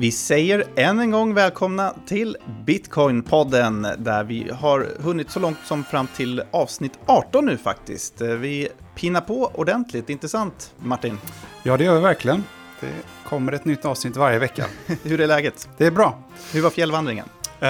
Vi säger än en gång välkomna till Bitcoin-podden där vi har hunnit så långt som fram till avsnitt 18 nu faktiskt. Vi pinar på ordentligt, inte sant Martin? Ja, det gör vi verkligen. Det kommer ett nytt avsnitt varje vecka. Hur är läget? Det är bra. Hur var fjällvandringen? Uh,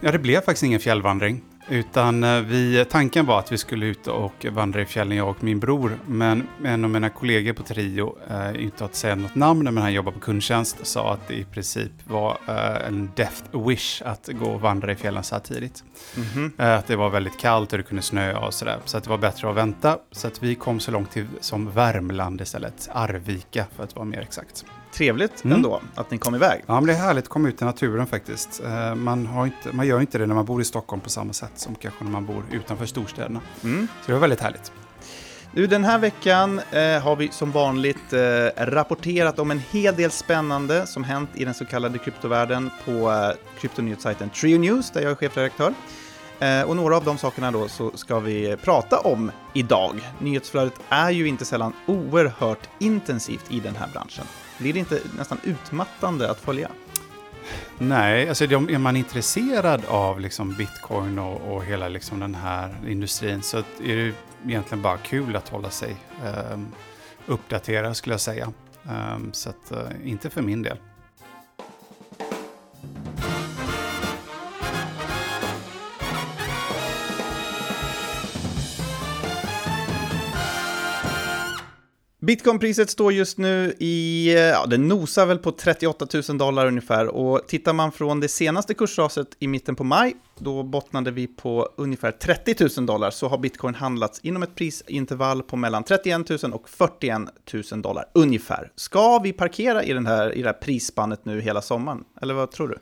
ja, det blev faktiskt ingen fjällvandring. Utan eh, vi, tanken var att vi skulle ut och vandra i fjällen, jag och min bror. Men en av mina kollegor på Trio, eh, inte att säga något namn, men han jobbar på kundtjänst, sa att det i princip var eh, en death wish att gå och vandra i fjällen så här tidigt. Mm -hmm. eh, att det var väldigt kallt och det kunde snöa och sådär. Så att det var bättre att vänta. Så att vi kom så långt till som Värmland istället, Arvika för att vara mer exakt trevligt mm. ändå att ni kom iväg. Ja, men det är härligt att komma ut i naturen faktiskt. Eh, man, har inte, man gör inte det när man bor i Stockholm på samma sätt som kanske när man bor utanför storstäderna. Mm. Så det var väldigt härligt. Nu den här veckan eh, har vi som vanligt eh, rapporterat om en hel del spännande som hänt i den så kallade kryptovärlden på eh, kryptonyhetssajten Trio News där jag är chefredaktör. Eh, och några av de sakerna då så ska vi prata om idag. Nyhetsflödet är ju inte sällan oerhört intensivt i den här branschen. Blir det inte nästan utmattande att följa? Nej, alltså är man intresserad av liksom bitcoin och, och hela liksom den här industrin så är det egentligen bara kul att hålla sig um, uppdaterad skulle jag säga. Um, så att, uh, inte för min del. Bitcoinpriset står just nu i, ja, det nosar väl på 38 000 dollar ungefär. Och tittar man från det senaste kursraset i mitten på maj, då bottnade vi på ungefär 30 000 dollar, så har bitcoin handlats inom ett prisintervall på mellan 31 000 och 41 000 dollar ungefär. Ska vi parkera i, den här, i det här prisspannet nu hela sommaren? Eller vad tror du?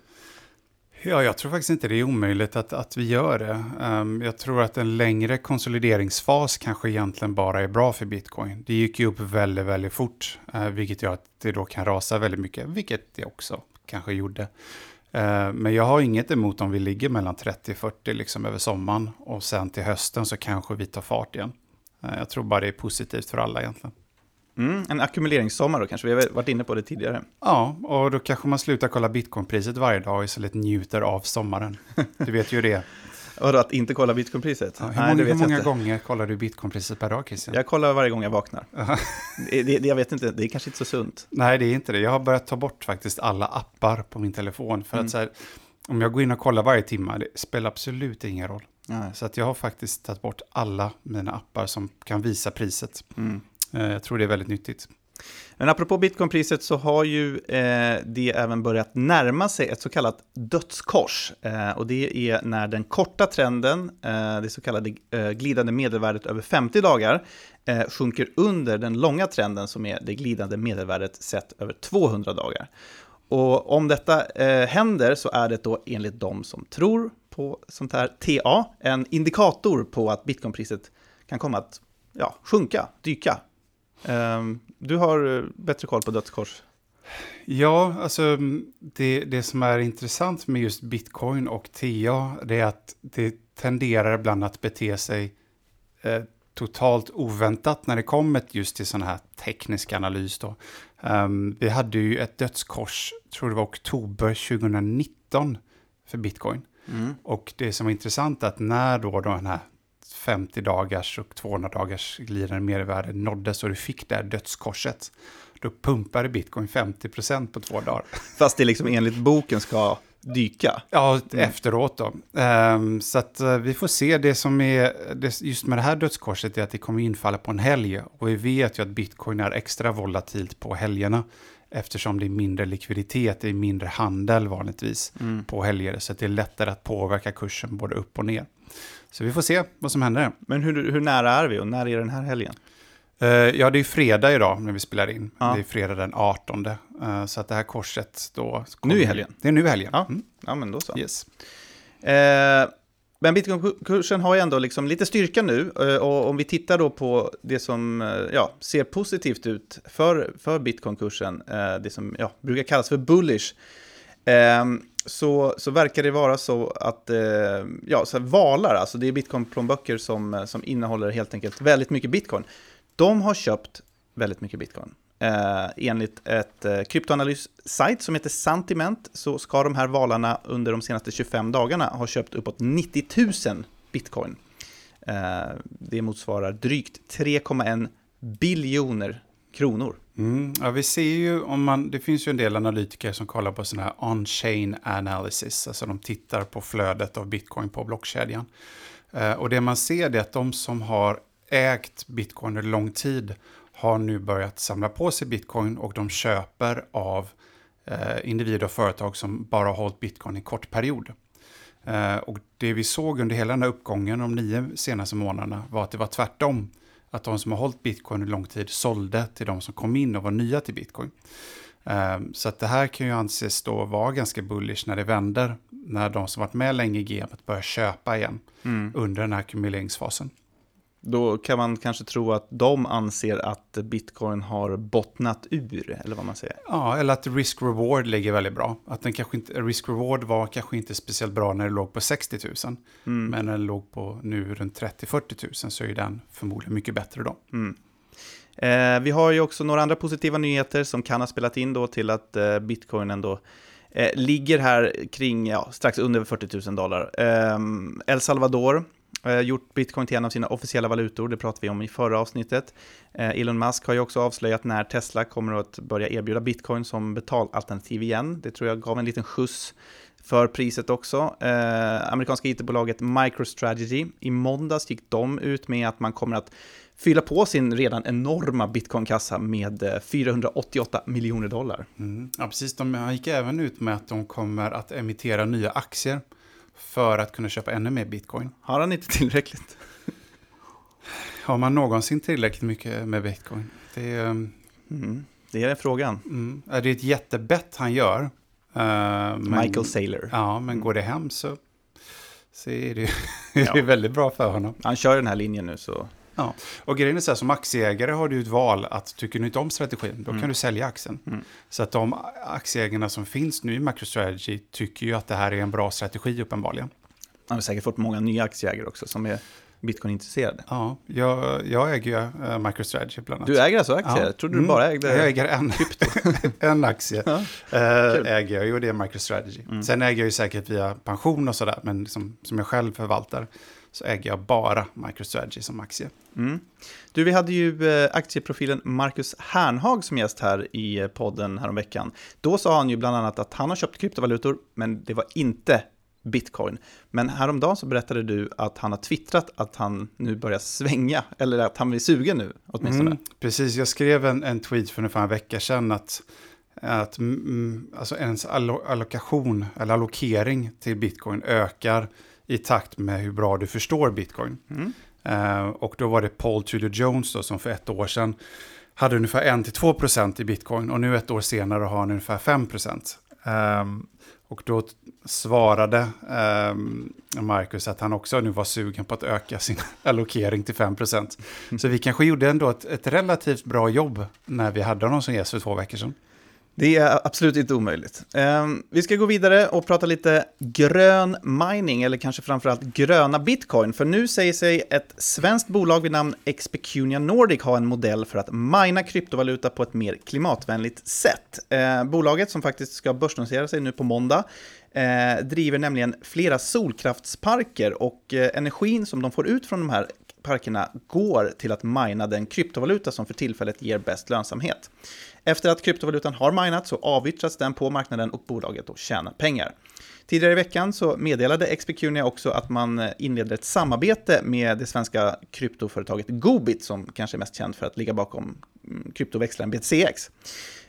Ja, jag tror faktiskt inte det är omöjligt att, att vi gör det. Um, jag tror att en längre konsolideringsfas kanske egentligen bara är bra för bitcoin. Det gick ju upp väldigt, väldigt fort, uh, vilket gör att det då kan rasa väldigt mycket, vilket det också kanske gjorde. Uh, men jag har inget emot om vi ligger mellan 30-40 liksom över sommaren och sen till hösten så kanske vi tar fart igen. Uh, jag tror bara det är positivt för alla egentligen. Mm, en ackumuleringssommar då kanske, vi har varit inne på det tidigare. Ja, och då kanske man slutar kolla bitcoinpriset varje dag och istället njuter av sommaren. Du vet ju det. Och att inte kolla bitcoinpriset? Ja, hur många, Nej, hur många gånger kollar du bitcoinpriset per dag, Christian? Jag kollar varje gång jag vaknar. det, det, jag vet inte, det är kanske inte så sunt. Nej, det är inte det. Jag har börjat ta bort faktiskt alla appar på min telefon. För mm. att så här, om jag går in och kollar varje timme, det spelar absolut ingen roll. Nej. Så att jag har faktiskt tagit bort alla mina appar som kan visa priset. Mm. Eh, jag tror det är väldigt nyttigt. Men apropå bitcoinpriset så har ju eh, det även börjat närma sig ett så kallat dödskors. Eh, och det är när den korta trenden, eh, det så kallade eh, glidande medelvärdet över 50 dagar, eh, sjunker under den långa trenden som är det glidande medelvärdet sett över 200 dagar. Och om detta händer så är det då enligt de som tror på sånt här TA en indikator på att bitcoinpriset kan komma att ja, sjunka, dyka du har eh, bättre koll på dödskors. Ja, alltså det, det som är intressant med just bitcoin och TA, det är att det tenderar ibland att bete sig eh, totalt oväntat när det kommer just till sån här teknisk analys. Då. Um, vi hade ju ett dödskors, tror det var oktober 2019 för bitcoin. Mm. Och det som var intressant är att när då den här 50 dagars och 200 dagars glidande mervärde nåddes och du fick det här dödskorset, då pumpade bitcoin 50% på två dagar. Fast det liksom enligt boken ska dyka. Ja, mm. efteråt då. Um, så att uh, vi får se. Det som är, det, just med det här dödskorset är att det kommer infalla på en helg. Och vi vet ju att bitcoin är extra volatilt på helgerna. Eftersom det är mindre likviditet, det är mindre handel vanligtvis mm. på helger. Så det är lättare att påverka kursen både upp och ner. Så vi får se vad som händer. Men hur, hur nära är vi och när är den här helgen? Uh, ja, det är fredag idag när vi spelar in. Ja. Det är fredag den 18. Uh, så att det här korset då... Nu i helgen? Det är nu i helgen. Ja, mm. ja men då så. Yes. Uh, men bitcoinkursen har ju ändå liksom lite styrka nu. Och om vi tittar då på det som ja, ser positivt ut för, för bitcoinkursen, det som ja, brukar kallas för bullish, så, så verkar det vara så att eh, ja, så valar, alltså det är bitcoin-plånböcker som, eh, som innehåller helt enkelt väldigt mycket bitcoin. De har köpt väldigt mycket bitcoin. Eh, enligt ett eh, kryptoanalyssajt som heter Santiment så ska de här valarna under de senaste 25 dagarna ha köpt uppåt 90 000 bitcoin. Eh, det motsvarar drygt 3,1 biljoner kronor. Mm, ja, vi ser ju om man, det finns ju en del analytiker som kollar på sådana här on-chain analysis, alltså de tittar på flödet av bitcoin på blockkedjan. Eh, och det man ser är att de som har ägt bitcoin under lång tid har nu börjat samla på sig bitcoin och de köper av eh, individer och företag som bara har hållit bitcoin i kort period. Eh, och det vi såg under hela den här uppgången de nio senaste månaderna var att det var tvärtom. Att de som har hållit bitcoin under lång tid sålde till de som kom in och var nya till bitcoin. Eh, så att det här kan ju anses då vara ganska bullish när det vänder. När de som varit med länge i gamet börjar köpa igen mm. under den här ackumuleringsfasen. Då kan man kanske tro att de anser att bitcoin har bottnat ur, eller vad man säger. Ja, eller att risk-reward ligger väldigt bra. Att den kanske inte, risk-reward var kanske inte speciellt bra när det låg på 60 000. Mm. Men när den låg på nu runt 30-40 000 så är den förmodligen mycket bättre då. Mm. Eh, vi har ju också några andra positiva nyheter som kan ha spelat in då till att eh, bitcoin ändå eh, ligger här kring ja, strax under 40 000 dollar. Eh, El Salvador Eh, gjort bitcoin till en av sina officiella valutor, det pratade vi om i förra avsnittet. Eh, Elon Musk har ju också avslöjat när Tesla kommer att börja erbjuda bitcoin som betalalternativ igen. Det tror jag gav en liten skjuts för priset också. Eh, amerikanska it-bolaget MicroStrategy, i måndags gick de ut med att man kommer att fylla på sin redan enorma bitcoinkassa med eh, 488 miljoner dollar. Mm. Ja, precis. De gick även ut med att de kommer att emittera nya aktier för att kunna köpa ännu mer bitcoin. Har han inte tillräckligt? Har man någonsin tillräckligt mycket med bitcoin? Det är, ehm, mm, det är frågan. Mm, det är ett jättebett han gör. Uh, men, Michael Saylor. Ja, men går det hem så, så är det, ja. det är väldigt bra för honom. Han kör den här linjen nu så Ja, och grejen är så här, som aktieägare har du ett val att tycker du inte om strategin, då mm. kan du sälja aktien. Mm. Så att de aktieägarna som finns nu i MicroStrategy tycker ju att det här är en bra strategi uppenbarligen. Han har säkert fått många nya aktieägare också som är bitcoin-intresserade. Ja, jag, jag äger ju uh, MicroStrategy bland annat. Du äger alltså aktier? Ja. Trodde du mm. bara ägde Jag äger en, en aktie. Ja. Uh, äger jag, och det är MicroStrategy. Mm. Sen äger jag ju säkert via pension och sådär, men som, som jag själv förvaltar så äger jag bara MicroStrategy som aktie. Mm. Du, vi hade ju eh, aktieprofilen Marcus Hernhag som gäst här i eh, podden häromveckan. Då sa han ju bland annat att han har köpt kryptovalutor, men det var inte bitcoin. Men häromdagen så berättade du att han har twittrat att han nu börjar svänga, eller att han blir sugen nu åtminstone. Mm, precis, jag skrev en, en tweet för ungefär en vecka sedan att, att mm, alltså ens allokation eller allokering till bitcoin ökar i takt med hur bra du förstår bitcoin. Mm. Uh, och då var det Paul Tudor Jones då, som för ett år sedan hade ungefär 1-2% i bitcoin och nu ett år senare har han ungefär 5%. Um, ehm, och då svarade um, Marcus att han också nu var sugen på att öka sin allokering till 5%. Mm. Så vi kanske gjorde ändå ett, ett relativt bra jobb när vi hade honom som gäst för två veckor sedan. Det är absolut inte omöjligt. Ehm, vi ska gå vidare och prata lite grön mining, eller kanske framförallt gröna bitcoin. För nu säger sig ett svenskt bolag vid namn Expecunia Nordic ha en modell för att mina kryptovaluta på ett mer klimatvänligt sätt. Ehm, bolaget, som faktiskt ska börsnotera sig nu på måndag, eh, driver nämligen flera solkraftsparker och eh, energin som de får ut från de här parkerna går till att mina den kryptovaluta som för tillfället ger bäst lönsamhet. Efter att kryptovalutan har minats så avyttras den på marknaden och bolaget då tjänar pengar. Tidigare i veckan så meddelade Expecunia också att man eh, inleder ett samarbete med det svenska kryptoföretaget Gobit som kanske är mest känt för att ligga bakom mm, kryptoväxlaren BTCX.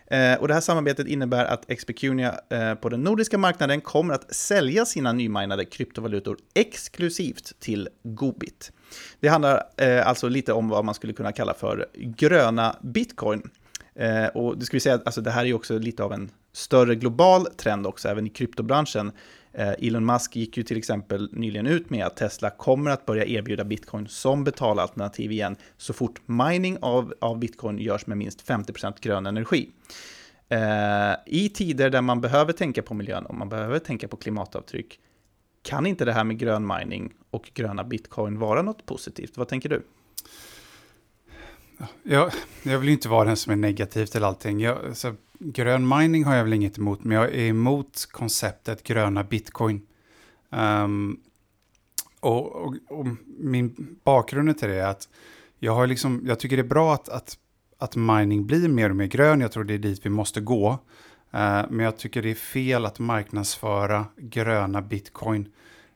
Eh, och det här samarbetet innebär att Expecunia eh, på den nordiska marknaden kommer att sälja sina nyminade kryptovalutor exklusivt till Gobit. Det handlar eh, alltså lite om vad man skulle kunna kalla för gröna bitcoin. Eh, och det ska vi säga alltså, det här är också lite av en större global trend också, även i kryptobranschen. Eh, Elon Musk gick ju till exempel nyligen ut med att Tesla kommer att börja erbjuda bitcoin som betalalternativ igen så fort mining av, av bitcoin görs med minst 50% grön energi. Eh, I tider där man behöver tänka på miljön och man behöver tänka på klimatavtryck, kan inte det här med grön mining och gröna bitcoin vara något positivt? Vad tänker du? Jag, jag vill ju inte vara den som är negativ till allting. Jag, alltså, grön mining har jag väl inget emot, men jag är emot konceptet gröna bitcoin. Um, och, och, och, min bakgrund till det är att jag, har liksom, jag tycker det är bra att, att, att mining blir mer och mer grön. Jag tror det är dit vi måste gå. Eh, men jag tycker det är fel att marknadsföra gröna bitcoin.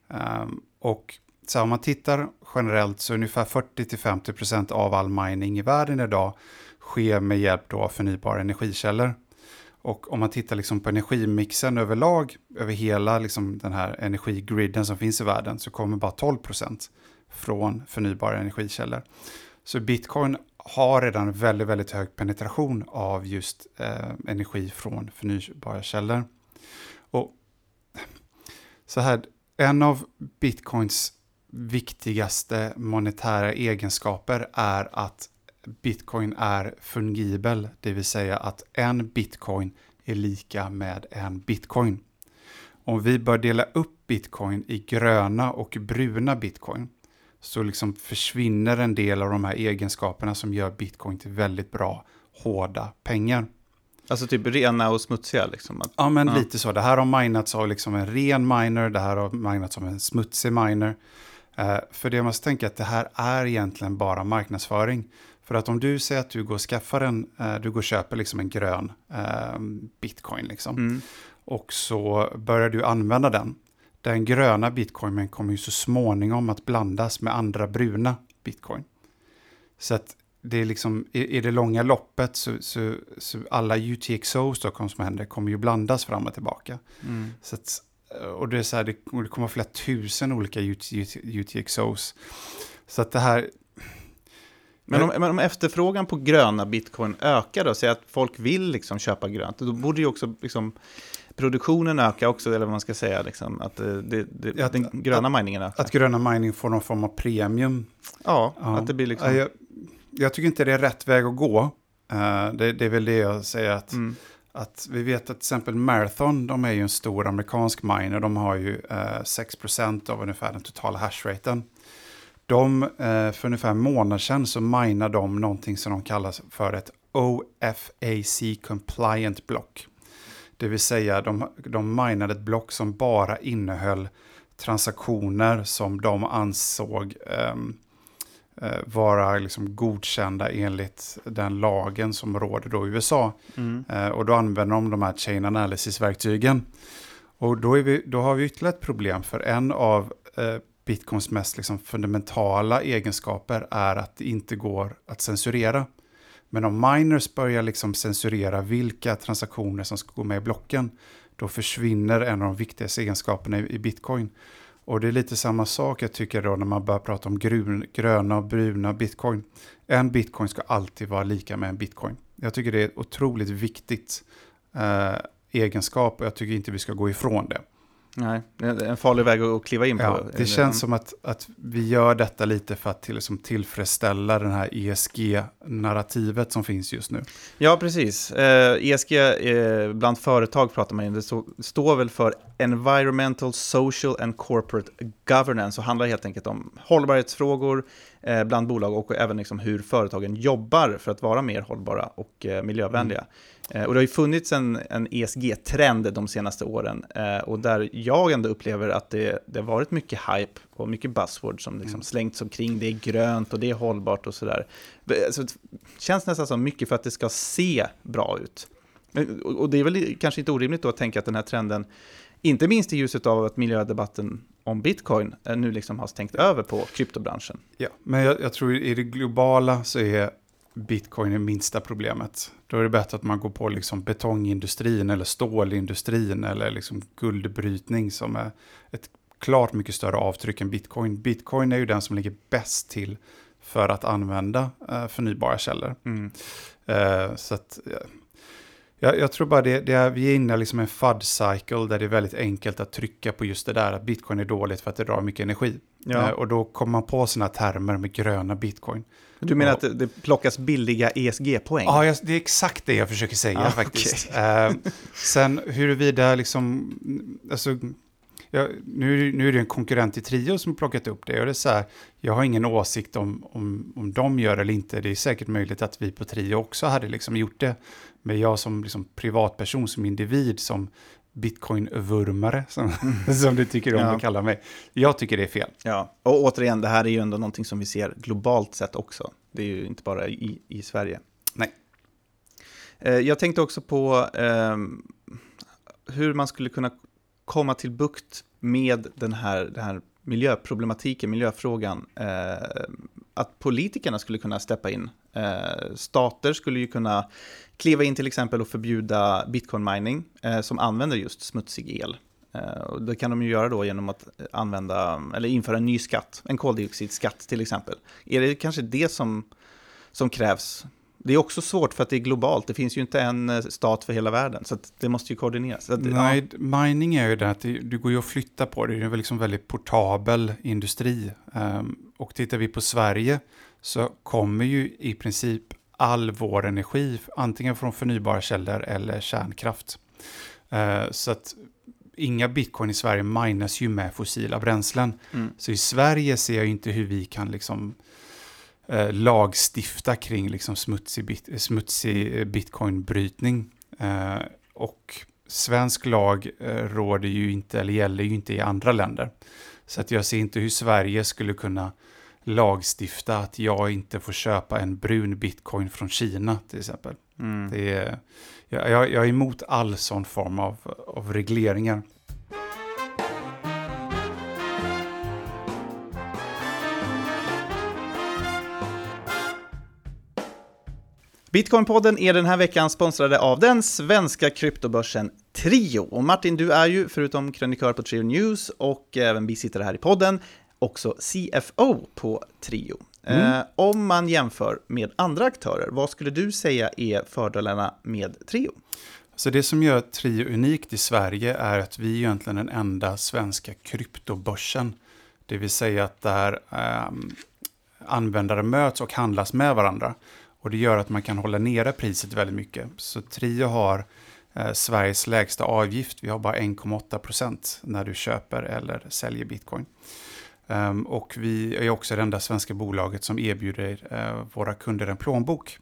Ehm, och så om man tittar generellt så ungefär 40-50% av all mining i världen idag sker med hjälp av förnybara energikällor. Och om man tittar liksom på energimixen överlag, över hela liksom den här energigriden som finns i världen, så kommer bara 12% från förnybara energikällor. Så bitcoin har redan väldigt, väldigt hög penetration av just eh, energi från förnybara källor. Och så här, en av bitcoins viktigaste monetära egenskaper är att bitcoin är fungibel, det vill säga att en bitcoin är lika med en bitcoin. Om vi bör dela upp bitcoin i gröna och bruna bitcoin så liksom försvinner en del av de här egenskaperna som gör bitcoin till väldigt bra, hårda pengar. Alltså typ rena och smutsiga? Liksom. Ja, men ja. lite så. Det här har minats av liksom en ren miner, det här har minats av en smutsig miner. Eh, för det måste tänka att det här är egentligen bara marknadsföring. För att om du säger att du går och skaffar en, eh, du går och köper liksom en grön eh, bitcoin liksom. Mm. Och så börjar du använda den. Den gröna bitcoinen kommer ju så småningom att blandas med andra bruna bitcoin. Så att det är liksom, i, det långa loppet så, så, så alla UTXOs då som händer kommer ju blandas fram och tillbaka. Mm. Så att, och det är så här, det, kommer flera tusen olika UT, UT, UTXOs. Så att det här, men om, men om, efterfrågan på gröna bitcoin ökar då, så att folk vill liksom köpa grönt, då borde ju också liksom, produktionen öka också, eller vad man ska säga, liksom, att, det, det, att den gröna att, miningen ökar. Att gröna mining får någon form av premium. Ja, ja. att det blir liksom... Jag, jag, tycker inte det är rätt väg att gå. Uh, det, det, är väl det jag säger att... Mm. Att vi vet att till exempel Marathon, de är ju en stor amerikansk miner, de har ju uh, eh, 6% av ungefär den totala hashraten. De, eh, för ungefär en månad sedan så minar de någonting som de kallar för ett OFAC compliant block. Det vill säga de, de minade ett block som bara innehöll transaktioner som de ansåg um, vara liksom godkända enligt den lagen som råder då i USA. Mm. Uh, och då använder de de här chain analysis-verktygen. Och då, vi, då, har vi ytterligare ett problem för en av uh, bitcoins mest liksom fundamentala egenskaper är att det inte går att censurera. Men om miners börjar liksom censurera vilka transaktioner som ska gå med i blocken, då försvinner en av de viktigaste egenskaperna i bitcoin. Och det är lite samma sak jag tycker då när man börjar prata om grun, gröna och bruna bitcoin. En bitcoin ska alltid vara lika med en bitcoin. Jag tycker det är ett otroligt viktigt eh, egenskap och jag tycker inte vi ska gå ifrån det. Nej, det är en farlig väg att kliva in på. Ja, det känns som att, att vi gör detta lite för att till, liksom tillfredsställa den här ESG-narrativet som finns just nu. Ja, precis. Eh, ESG eh, bland företag pratar man ju det så, står väl för Environmental, Social and Corporate Governance och handlar helt enkelt om hållbarhetsfrågor bland bolag och även liksom hur företagen jobbar för att vara mer hållbara och eh, miljövänliga. Mm. Eh, och det har ju funnits en, en ESG-trend de senaste åren eh, och där jag ändå upplever att det, det har varit mycket hype och mycket buzzword som liksom mm. slängts omkring. Det är grönt och det är hållbart och sådär. Så det känns nästan som mycket för att det ska se bra ut. Och det är väl kanske inte orimligt då att tänka att den här trenden, inte minst i ljuset av att miljödebatten om bitcoin eh, nu liksom har stängt över på kryptobranschen. Ja, men jag, jag tror i det globala så är bitcoin är minsta problemet. Då är det bättre att man går på liksom betongindustrin eller stålindustrin eller liksom guldbrytning som är ett klart mycket större avtryck än bitcoin. Bitcoin är ju den som ligger bäst till för att använda uh, förnybara källor. Mm. Uh, så att, jag, jag, tror bara det, det är, vi är inne i liksom en FUD-cycle där det är väldigt enkelt att trycka på just det där att bitcoin är dåligt för att det drar mycket energi. Ja. och då kommer man på sådana termer med gröna bitcoin. Du menar att det plockas billiga ESG-poäng? Ja, det är exakt det jag försöker säga ah, faktiskt. Okay. Uh, sen huruvida liksom, alltså, jag, nu, nu är det en konkurrent i Trio som har plockat upp det och det är så här, jag har ingen åsikt om, om, om de gör eller inte. Det är säkert möjligt att vi på Trio också hade liksom gjort det. Men jag som liksom privatperson, som individ, som bitcoin-vurmare, som, mm. som du tycker om ja. att kalla mig. Jag tycker det är fel. Ja, och återigen, det här är ju ändå någonting som vi ser globalt sett också. Det är ju inte bara i, i Sverige. Nej. Eh, jag tänkte också på eh, hur man skulle kunna komma till bukt med den här, den här miljöproblematiken, miljöfrågan. Eh, att politikerna skulle kunna steppa in. Eh, stater skulle ju kunna kliva in till exempel och förbjuda bitcoin mining eh, som använder just smutsig el. Eh, och det kan de ju göra då genom att använda, eller införa en ny skatt, en koldioxidskatt till exempel. Är det kanske det som, som krävs det är också svårt för att det är globalt. Det finns ju inte en eh, stat för hela världen, så det måste ju koordineras. Att, Nej, ja. mining är ju det att det, du går ju att flytta på det. Det är en liksom väldigt portabel industri. Um, och tittar vi på Sverige så kommer ju i princip all vår energi antingen från förnybara källor eller kärnkraft. Uh, så att inga bitcoin i Sverige minas ju med fossila bränslen. Mm. Så i Sverige ser jag inte hur vi kan liksom eh, lagstifta kring liksom smutsig, bit, smutsig bitcoinbrytning. Eh, och svensk lag eh, råder ju inte, eller gäller ju inte i andra länder. Så att jag ser inte hur Sverige skulle kunna lagstifta att jag inte får köpa en brun bitcoin från Kina till exempel. Mm. Det är, jag, jag, är emot all sån form av, av regleringar. Bitcoinpodden är den här veckan sponsrade av den svenska kryptobörsen Trio. Och Martin, du är ju förutom krönikör på Trio News och även bisittare här i podden, också CFO på Trio. Mm. Eh, om man jämför med andra aktörer, vad skulle du säga är fördelarna med Trio? Så det som gör Trio unikt i Sverige är att vi är egentligen den enda svenska kryptobörsen. Det vill säga att där eh, användare möts och handlas med varandra. Och det gör att man kan hålla nere priset väldigt mycket. Så Trio har eh, Sveriges lägsta avgift. Vi har bara 1,8 procent när du köper eller säljer bitcoin. Um, och vi är också det enda svenska bolaget som erbjuder eh, våra kunder en plånbok.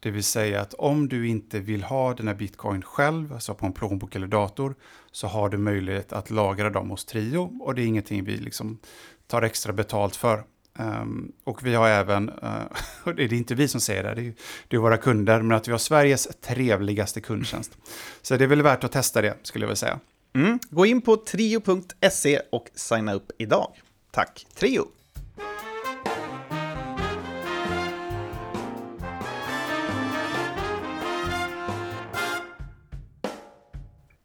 Det vill säga att om du inte vill ha den här bitcoin själv, alltså på en plånbok eller dator, så har du möjlighet att lagra dem hos Trio och det är ingenting vi liksom tar extra betalt för. Um, och vi har även, uh, det är inte vi som säger det, det är, det är våra kunder, men att vi har Sveriges trevligaste kundtjänst. Så det är väl värt att testa det, skulle jag vilja säga. Mm. Gå in på trio.se och signa upp idag. Tack, Trio!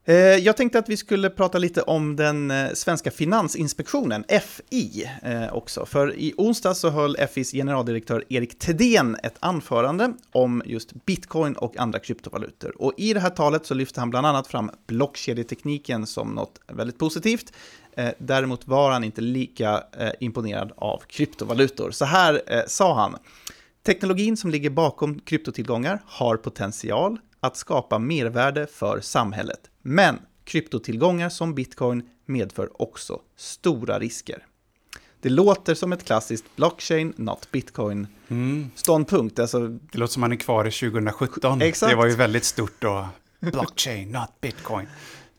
Eh, jag tänkte att vi skulle prata lite om den eh, svenska finansinspektionen, FI, eh, också. För i onsdag så höll FIs generaldirektör Erik Tedén ett anförande om just bitcoin och andra kryptovalutor. Och i det här talet så lyfte han bland annat fram blockkedjetekniken som något väldigt positivt. Däremot var han inte lika imponerad av kryptovalutor. Så här sa han. Teknologin som ligger bakom kryptotillgångar har potential att skapa mervärde för samhället. Men kryptotillgångar som bitcoin medför också stora risker. Det låter som ett klassiskt blockchain, not bitcoin mm. ståndpunkt. Alltså, det låter som man är kvar i 2017. Exakt. Det var ju väldigt stort då. Blockchain, not bitcoin.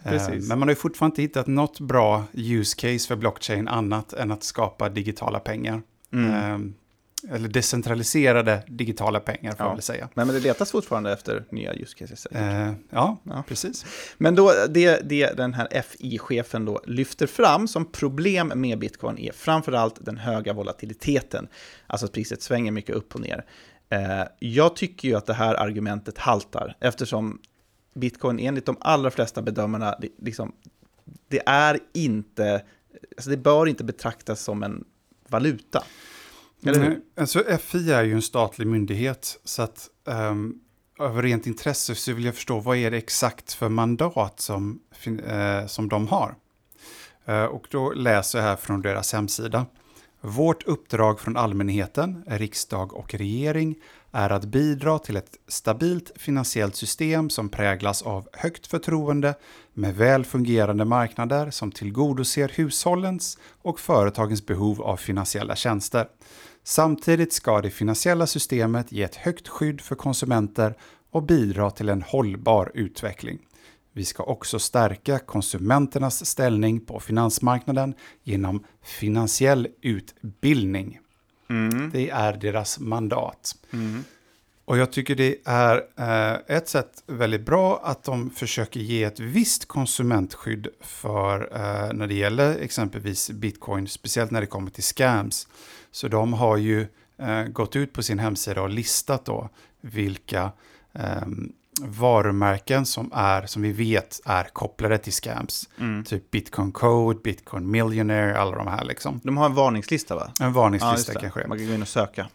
Eh, Precis. Men man har ju fortfarande inte hittat något bra use case för blockchain annat än att skapa digitala pengar. Mm. Eller decentraliserade digitala pengar får ja. man väl säga. Men, men det letas fortfarande efter nya use cases. Eh, ja, ja, precis. Men då, det, det den här FI-chefen då lyfter fram som problem med bitcoin är framförallt den höga volatiliteten. Alltså att priset svänger mycket upp och ner. Eh, jag tycker ju att det här argumentet haltar eftersom bitcoin enligt de allra flesta bedömarna, det, liksom, det är inte, alltså det bör inte betraktas som en valuta. Eller hur? Alltså FI är ju en statlig myndighet, så att um, av rent intresse så vill jag förstå vad är det exakt för mandat som, uh, som de har. Uh, och då läser jag här från deras hemsida Vårt uppdrag från allmänheten, riksdag och regering är att bidra till ett stabilt finansiellt system som präglas av högt förtroende med väl fungerande marknader som tillgodoser hushållens och företagens behov av finansiella tjänster. Samtidigt ska det finansiella systemet ge ett högt skydd för konsumenter och bidra till en hållbar utveckling. Vi ska också stärka konsumenternas ställning på finansmarknaden genom finansiell utbildning. Mm. Det är deras mandat. Mm. Och jag tycker det är eh, ett sätt väldigt bra att de försöker ge ett visst konsumentskydd för eh, när det gäller exempelvis bitcoin, speciellt när det kommer till scams. Så de har ju eh, gått ut på sin hemsida och listat då vilka ehm, varumärken som är, som vi vet är kopplade till scams. Mm. Typ Bitcoin Code, Bitcoin Millionaire, alla de här liksom. De har en varningslista va? En Ja, varningslista det. kanske. Man kan gå in och söka.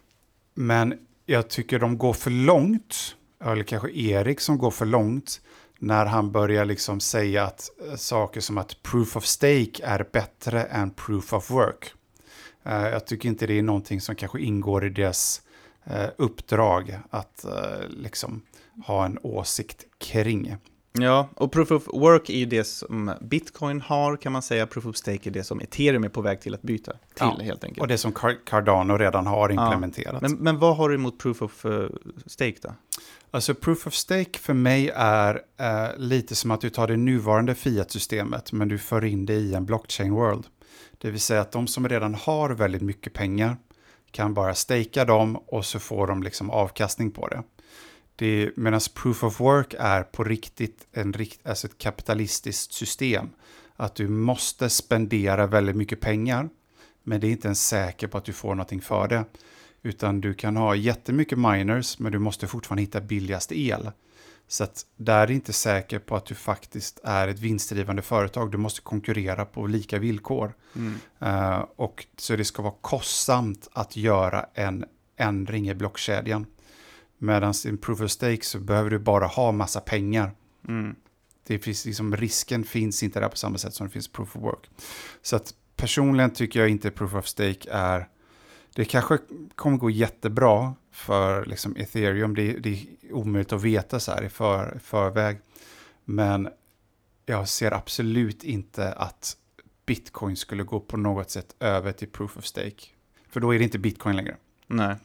Men jag tycker de går för långt, eller kanske Erik som går för långt, när han börjar liksom säga att eh, saker som att proof of stake är bättre än proof of work. Eh, jag tycker inte det är någonting som kanske ingår i deras eh, uppdrag att liksom ha en åsikt kring. Ja, och Proof of Work är ju det som Bitcoin har kan man säga. Proof of Stake är det som Ethereum är på väg till att byta till Ja, helt enkelt. Och det som Car- Cardano redan har implementerat. Men, men vad har du emot Proof of eh, Stake då? Alltså proof of stake för mig är eh, lite som att du tar det nuvarande fiat-systemet men du för in det i en blockchain world. Det vill säga att de som redan har väldigt mycket pengar kan bara stakea dem och så får de liksom avkastning på det. Det Medan proof of work är på riktigt en, alltså ett kapitalistiskt system. Att du måste spendera väldigt mycket pengar men det är inte ens säker på att du får någonting för det. Utan du kan ha jättemycket miners, men du måste fortfarande hitta billigast el. Så att där är det inte säker på att du faktiskt är ett vinstdrivande företag. Du måste konkurrera på lika villkor. Mm. Eh, och så det ska vara kostsamt att göra en ändring i blockkedjan. Medan i proof of stake så behöver du bara ha massa pengar. Mm. Det finns liksom, risken finns inte där på samma sätt som det finns proof of work. Så att personligen tycker jag inte proof of stake är... Det kanske kommer gå jättebra för liksom ethereum. Det, det är omöjligt att veta så här i för, förväg. Men jag ser absolut inte att bitcoin skulle gå på något sätt över till proof of stake. För då är det inte bitcoin längre. Nej.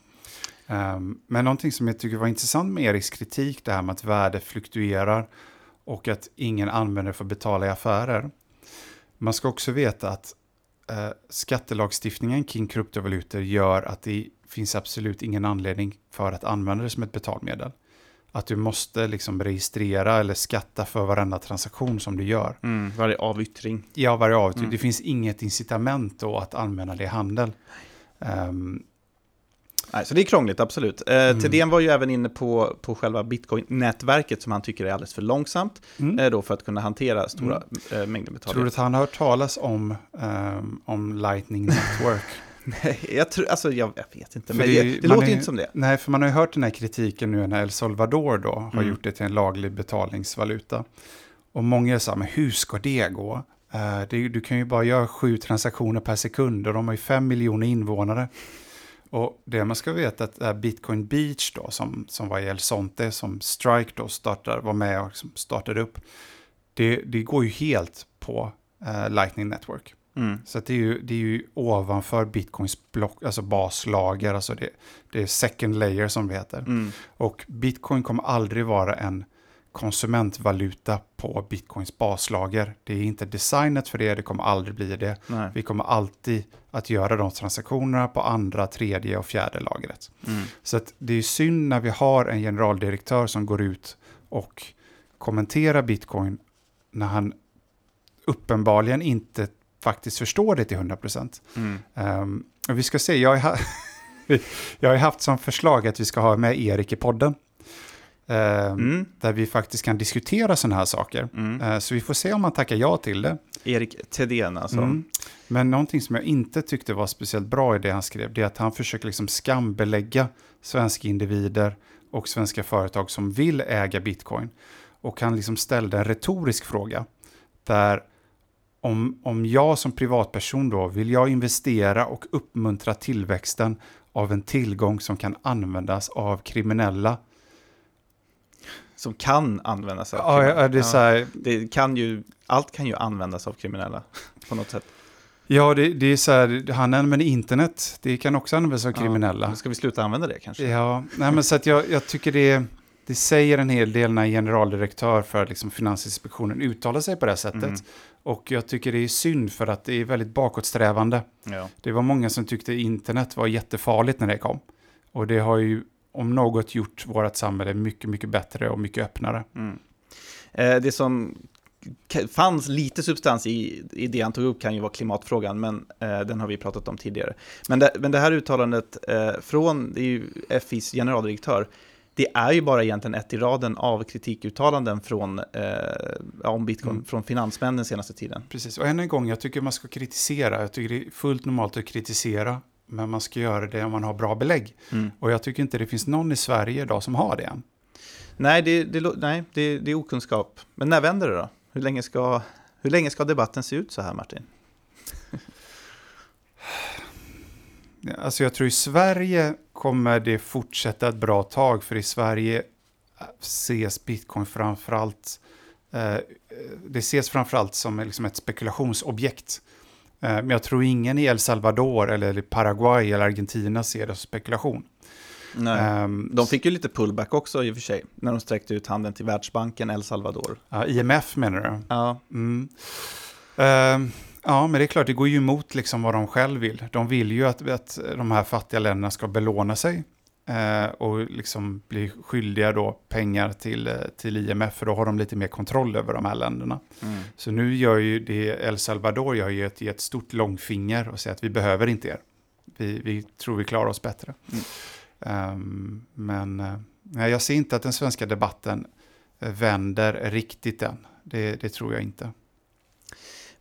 Um, men någonting som jag tycker var intressant med Eriks kritik, det här med att värde fluktuerar och att ingen användare får betala i affärer. Man ska också veta att uh, skattelagstiftningen kring kryptovalutor gör att det finns absolut ingen anledning för att använda det som ett betalmedel. Att du måste liksom registrera eller skatta för varenda transaktion som du gör. Mm. Varje avyttring. Ja, varje avyttring. Mm. Det finns inget incitament då att använda det i handel. Um, Nej, så det är krångligt, absolut. Eh, Mm. Thedéen var ju även inne på, på själva bitcoin-nätverket som han tycker är alldeles för långsamt mm. eh, då för att kunna hantera stora eh, mängder Tror betalningar. du att han har hört talas om, ehm, om Lightning Network? Nej, jag, tror, alltså, jag, jag vet inte, För men det det, det, låter är- ju inte som det. Nej, för man har ju hört den här kritiken nu när El Salvador då har Mm. gjort det till en laglig betalningsvaluta. Och många här, men hur ska det gå? Eh, det, du kan ju bara göra sju transaktioner per sekund och de har ju fem miljoner invånare. Och det man ska veta är att Bitcoin Beach då, som, som var i El Sonte, som Strike då startar, var med och liksom startade upp, det, det går ju helt på eh, Lightning Network. Mm. Så det, är ju, det är ju ovanför bitcoins block, alltså baslager, alltså det, det är second layer som det heter. Mm. Och bitcoin kommer aldrig vara en konsumentvaluta på bitcoins baslager. Det är inte designat för det, det kommer aldrig bli det. Nej. Vi kommer alltid att göra de transaktionerna på andra, tredje och fjärde lagret. Mm. Så det är synd när vi har en generaldirektör som går ut och kommenterar bitcoin när han uppenbarligen inte faktiskt förstår det till 100%. Mm. Um, och vi ska se, jag har, ha- jag har haft som förslag att vi ska ha med Erik i podden. Ehm, Mm. Där vi faktiskt kan diskutera sådana här saker. Mm. Eh, så vi får se om han tackar ja till det. Erik Thedéen alltså. Mm. Men någonting som jag inte tyckte var speciellt bra i det han skrev, det är att han försöker liksom skambelägga svenska individer och svenska företag som vill äga bitcoin. Och han liksom ställde en retorisk fråga där om, om jag som privatperson då vill jag investera och uppmuntra tillväxten av en tillgång som kan användas av kriminella. Som kan användas av kriminella. ja, det är så här, det kan ju, allt kan ju användas av kriminella på något sätt. ja, det, det är så här, han använder internet, det kan också användas av kriminella. Ja, ska vi sluta använda det kanske? Ja, nej, men så att jag, jag tycker det, det säger en hel del när en generaldirektör för liksom Finansinspektionen uttalar sig på det här sättet. Mm. Och jag tycker det är synd för att det är väldigt bakåtsträvande. Ja. Det var många som tyckte internet var jättefarligt när det kom. Och det har ju om något gjort vårt samhälle mycket, mycket bättre och mycket öppnare. Mm. Eh, det som fanns lite substans i, i det han tog upp kan ju vara klimatfrågan, men eh, den har vi pratat om tidigare. Men det, men det här uttalandet eh, från det är ju FIs generaldirektör, det är ju bara egentligen ett i raden av kritikuttalanden från, eh, om bitcoin Mm. från finansmän den senaste tiden. Precis, och än en gång, jag tycker man ska kritisera. Jag tycker det är fullt normalt att kritisera, men man ska göra det om man har bra belägg. Mm. Och jag tycker inte det finns någon i Sverige idag som har det. Nej, det, det, nej det, det är okunskap. Men när vänder det då? Hur länge, ska, hur länge ska debatten se ut så här, Martin? Alltså jag tror i Sverige kommer det fortsätta ett bra tag, för i Sverige ses bitcoin framförallt, eh, det ses framförallt som liksom ett spekulationsobjekt. Eh, men jag tror ingen i El Salvador, eller Paraguay eller Argentina ser det som spekulation. Nej. Ehm, De fick ju lite pullback också i och för sig, när de sträckte ut handen till Världsbanken El Salvador. ja, IMF menar du? Ja, Mm. Ehm, ja, men det är klart, det går ju emot liksom vad de själv vill. De vill ju att, att de här fattiga länderna ska belåna sig och liksom bli skyldiga då pengar till, eh, till IMF, för då har de lite mer kontroll över de här länderna. mm. Så nu gör ju det El Salvador gör ju ett, ett stort långfinger och säger att vi behöver inte er. Vi, vi tror vi klarar oss bättre. Mm. Ehm, men eh, nej, jag ser inte att den svenska debatten eh, vänder riktigt än. Det, det tror jag inte.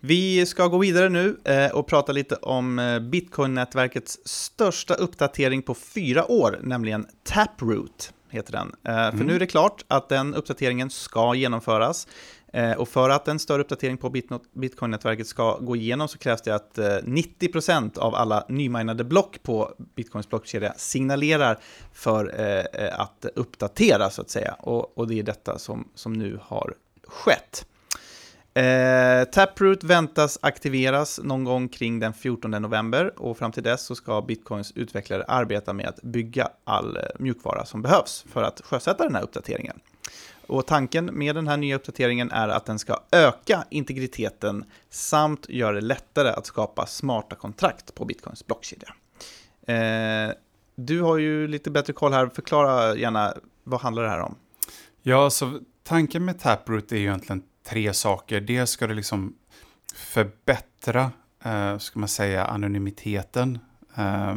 Vi ska gå vidare nu eh, och prata lite om eh, Bitcoin-nätverkets största uppdatering på fyra år, nämligen Taproot heter den. Eh, För Mm. nu är det klart att den uppdateringen ska genomföras. Och för att en större uppdatering på Bitcoin-nätverket ska gå igenom så krävs det att eh, 90% av alla nyminade block på Bitcoins blockkedja signalerar för att uppdatera så att säga. Och, och det är detta som, som nu har skett. Eh, Taproot väntas aktiveras någon gång kring den 14 november och fram till dess så ska Bitcoins utvecklare arbeta med att bygga all eh, mjukvara som behövs för att sjösätta den här uppdateringen. Och tanken med den här nya uppdateringen är att den ska öka integriteten samt göra det lättare att skapa smarta kontrakt på Bitcoins blockkedja. Eh, du har ju lite bättre koll här, förklara gärna vad handlar det här om? Ja, så tanken med Taproot är ju egentligen tre saker. Dels ska det liksom förbättra, eh, ska man säga, anonymiteten. Eh,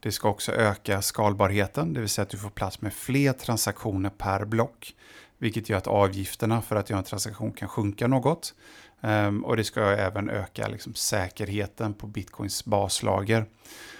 det ska också öka skalbarheten, det vill säga att du får plats med fler transaktioner per block. Vilket gör att avgifterna för att göra en transaktion kan sjunka något. Um, och det ska även öka liksom, säkerheten på bitcoins baslager.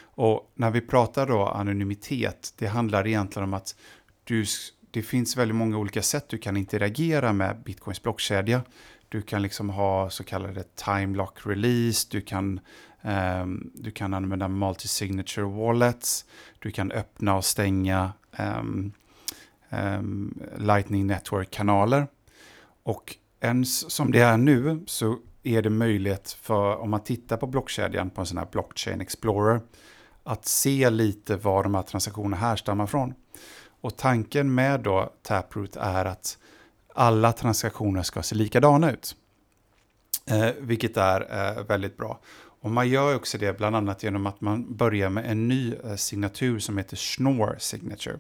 Och när vi pratar då anonymitet, det handlar egentligen om att du, det finns väldigt många olika sätt du kan interagera med bitcoins blockkedja. Du kan liksom ha så kallade time lock release, du kan, ehm, du kan använda multi-signature wallets, du kan öppna och stänga ehm, ehm, Lightning Network-kanaler. Och ens som det är nu så är det möjligt för, om man tittar på blockkedjan på en sån här blockchain explorer, att se lite var de här transaktionerna härstammar från. Och tanken med då Taproot är att alla transaktioner ska se likadana ut. Eh, vilket är eh, väldigt bra. Och man gör också det bland annat genom att man börjar med en ny eh, signatur som heter Schnorr Signature.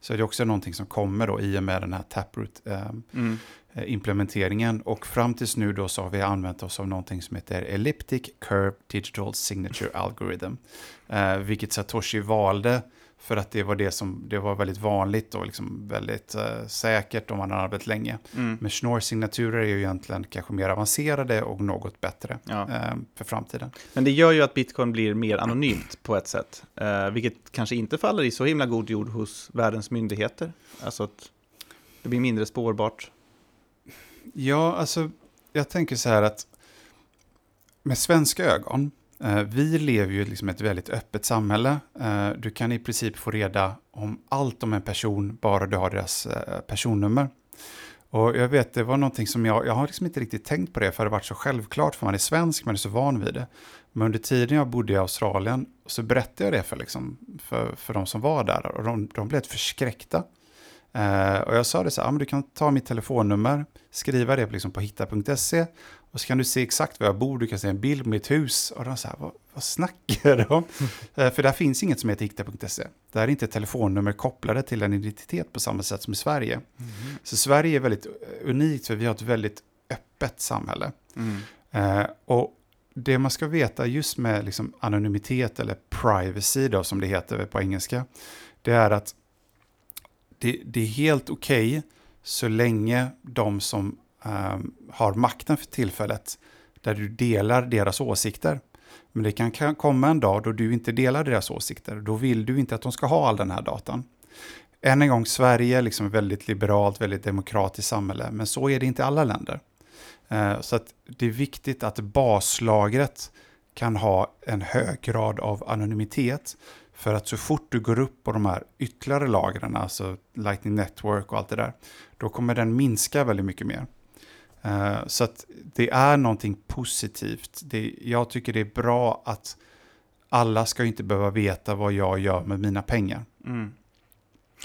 Så det är också någonting som kommer då i och med den här Taproot eh, Mm. eh. Och fram tills nu då så har vi använt oss av någonting som heter Elliptic Curve Digital Signature Algorithm. Eh, vilket Satoshi valde för att det var det som det var väldigt vanligt och liksom väldigt eh, säkert om man har arbetat länge. Mm. Men Schnorr-signaturer är ju egentligen kanske mer avancerade och något bättre Ja. eh, för framtiden. Men det gör ju att bitcoin blir mer anonymt på ett sätt, eh, vilket kanske inte faller i så himla god jord hos världens myndigheter. Alltså att det blir mindre spårbart. Ja, alltså jag tänker så här att med svenska ögon, Eh, vi lever ju liksom ett väldigt öppet samhälle. Eh, du kan i princip få reda om allt om en person bara du har deras eh, personnummer. Och jag vet, det var någonting som jag, jag har liksom inte riktigt tänkt på det för det har varit så självklart för man är svensk, man är så van vid det. Men under tiden jag bodde i Australien så berättade jag det för, liksom, för, för de som var där och de, de blev förskräckta. Uh, och jag sa det så här, ah, men du kan ta mitt telefonnummer, skriva det liksom på hitta.se och så kan du se exakt var jag bor, du kan se en bild på mitt hus. Och de sa, vad, vad snackar du om? uh, för där finns inget som heter hitta.se. Där är inte telefonnummer kopplade till en identitet på samma sätt som i Sverige. Mm. Så Sverige är väldigt unikt för vi har ett väldigt öppet samhälle. Mm. Uh, och det man ska veta just med liksom anonymitet eller privacy då, som det heter på engelska, det är att det, det är helt okej okay så länge de som eh, har makten för tillfället, där du delar deras åsikter. Men det kan, kan komma en dag då du inte delar deras åsikter. Då vill du inte att de ska ha all den här datan. Än en gång, Sverige är liksom väldigt liberalt, väldigt demokratiskt samhälle, men så är det inte i alla länder. Eh, så att det är viktigt att baslagret kan ha en hög grad av anonymitet för att så fort du går upp på de här ytterligare lagren, alltså Lightning Network och allt det där, då kommer den minska väldigt mycket mer. Uh, så att det är någonting positivt. Det, jag tycker det är bra att alla ska inte behöva veta vad jag gör med mina pengar. Mm.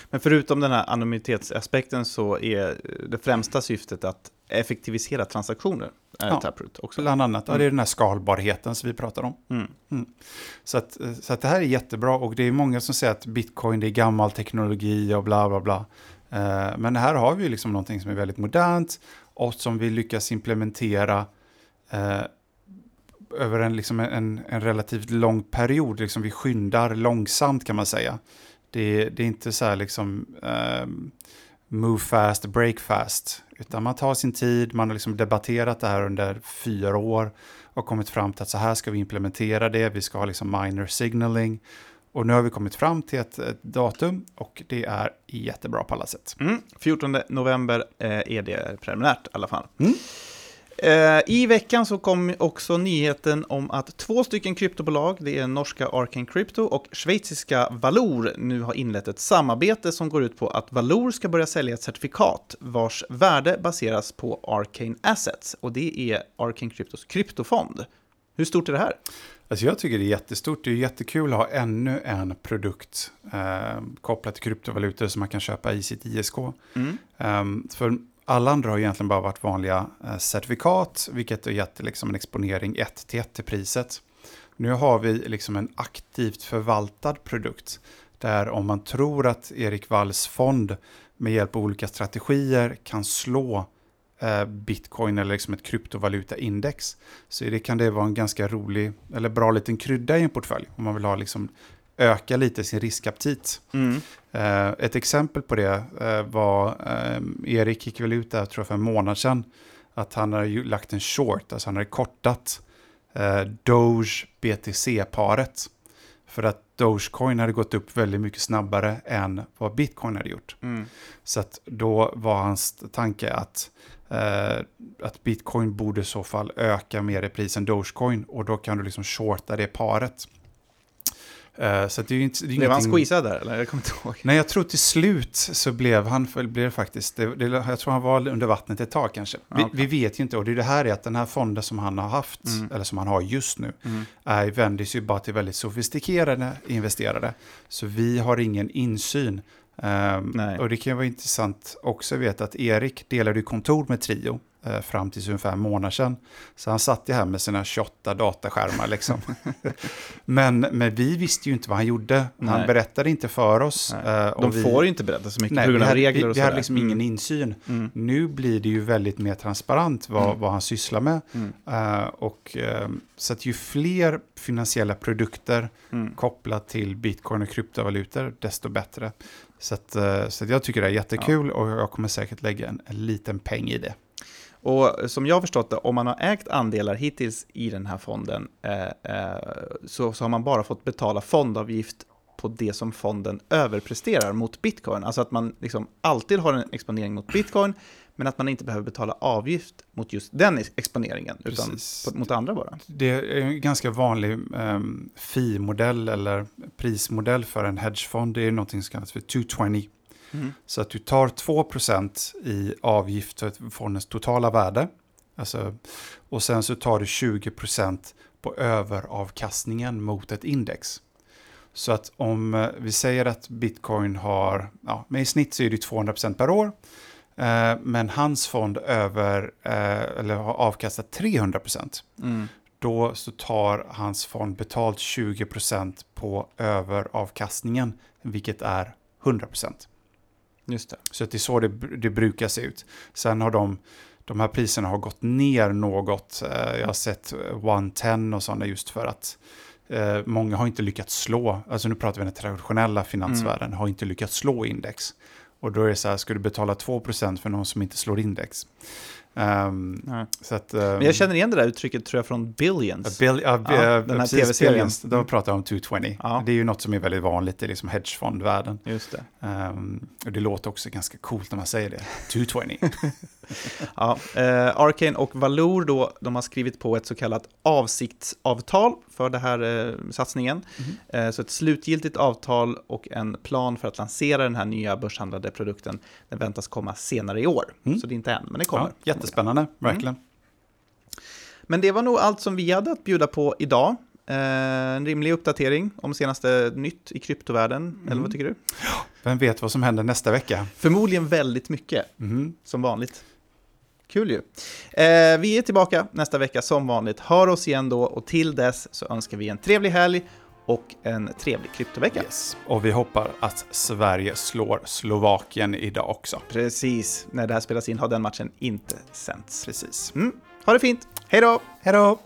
Men förutom den här anonymitetsaspekten så är det främsta syftet att effektivisera transaktioner. Ja, Taproot också. Bland annat, mm. ja, det är den här skalbarheten som vi pratar om. Mm. Mm. Så, att, så att det här är jättebra och det är många som säger att bitcoin det är gammal teknologi och bla bla bla. Uh, men här har vi liksom någonting som är väldigt modernt och som vi lyckas implementera uh, över en, liksom en, en relativt lång period. Liksom vi skyndar långsamt kan man säga. Det, det är inte så här liksom uh, move fast, break fast. Utan man tar sin tid, man har liksom debatterat det här under fyra år och kommit fram till att så här ska vi implementera det, vi ska ha liksom minor signaling. Och nu har vi kommit fram till ett, ett datum och det är jättebra på alla sätt. Mm, 14 november eh, är det preliminärt i alla fall. Mm. Eh, I veckan så kom också nyheten om att två stycken kryptobolag, det är norska Arcane Crypto och schweiziska Valor, nu har inlett ett samarbete som går ut på att Valor ska börja sälja ett certifikat vars värde baseras på Arcane Assets, och det är Arcane Cryptos kryptofond. Hur stort är det här? Alltså jag tycker det är jättestort. Det är jättekul att ha ännu en produkt eh, kopplat till kryptovalutor som man kan köpa i sitt ISK. Mm. Um, för alla andra har egentligen bara varit vanliga eh, certifikat, vilket har gett liksom en exponering 1 till 1 till priset. Nu har vi liksom en aktivt förvaltad produkt, där om man tror att Erik Walls fond med hjälp av olika strategier kan slå eh, bitcoin eller liksom ett kryptovalutaindex, så det, kan det vara en ganska rolig eller bra liten krydda i en portfölj, om man vill ha liksom öka lite sin riskaptit. Mm. Eh, ett exempel på det eh, var, eh, Erik gick väl ut där, tror jag för en månad sedan, att han hade lagt en short, alltså han hade kortat Doge BTC-paret. För att Dogecoin hade gått upp väldigt mycket snabbare än vad Bitcoin hade gjort. Mm. Så då var hans tanke att, eh, att Bitcoin borde i så fall öka mer i pris än Dogecoin och då kan du liksom shorta det paret. Uh, så det är inte, det är blev han squeezad där? Eller? Jag kommer inte ihåg. Nej, jag tror till slut så blev han, blev faktiskt, det, det, jag tror han var under vattnet ett tag kanske. Vi, okay. vi, vet ju inte, och det är det här är att den här fonden som han har haft, mm. eller som han har just nu, mm. är, vänder sig bara till väldigt sofistikerade investerare. Så vi har ingen insyn. Um, och det kan vara intressant också att veta att Erik delade kontor med Trio fram till ungefär en månad sedan. Så han satt ju här med sina 28 dataskärmar liksom. men, men vi visste ju inte vad han gjorde. Nej. Han berättade inte för oss. Eh, De vi, får inte berätta så mycket nej, på grund av regler och Vi, vi hade liksom mm. ingen insyn. Mm. Nu blir det ju väldigt mer transparent vad, mm. vad han sysslar med. Uh, och, uh, så att ju fler finansiella produkter mm. kopplat till bitcoin och kryptovalutor, desto bättre. Så, att, uh, så att jag tycker det är jättekul ja. och jag kommer säkert lägga en, en liten peng i det. Och som jag har förstått det, om man har ägt andelar hittills i den här fonden eh, eh, så, så har man bara fått betala fondavgift på det som fonden överpresterar mot bitcoin. Alltså att man liksom alltid har en exponering mot bitcoin, men att man inte behöver betala avgift mot just den exponeringen, utan på, mot andra bara. Det är en ganska vanlig um, fee-modell eller prismodell för en hedgefond. Det är något som kallas för 220. Mm. Så att du tar 2% i avgift för fondens totala värde. Alltså, och sen så tar du 20% på överavkastningen mot ett index. Så att om eh, vi säger att bitcoin har, ja, men i snitt så är det 200% per år. Eh, men hans fond över, eh, eller har avkastat 300%. Mm. Då så tar hans fond betalt 20% på överavkastningen, vilket är 100%. Just det. Så det är så det, det brukar se ut. Sen har de, de här priserna har gått ner något. Eh, jag har sett 110 och sådana just för att eh, många har inte lyckats slå, alltså nu pratar vi den traditionella finansvärlden, mm. har inte lyckats slå index. Och då är det så här, ska du betala 2% för någon som inte slår index? Um, så att, um, Men jag känner igen det där uttrycket tror jag från Billions. Bill, uh, ja, den här tv-serien. De mm. pratar om 220. Ja. Det är ju något som är väldigt vanligt i liksom hedgefondvärlden. Just det. Um, och det låter också ganska coolt när man säger det. 220. ja, eh, Arcane och Valor då, de har skrivit på ett så kallat avsiktsavtal för den här eh, satsningen. Mm. Eh, så ett slutgiltigt avtal och en plan för att lansera den här nya börshandlade produkten, den väntas komma senare i år. Mm. Så det är inte än, men det kommer. Jättespännande, mm. verkligen. Mm. Men det var nog allt som vi hade att bjuda på idag. Eh, en rimlig uppdatering om senaste nytt i kryptovärlden, mm. eller vad tycker du? Vem vet vad som händer nästa vecka? Förmodligen väldigt mycket, mm. som vanligt. Kul ju. Eh, vi är tillbaka nästa vecka som vanligt. Hör oss igen då och till dess så önskar vi en trevlig helg och en trevlig kryptovecka. Yes. Och vi hoppas att Sverige slår Slovakien idag också. Precis. När det här spelas in har den matchen inte sänts. Precis. Mm. Ha det fint. Hej då! Hej då!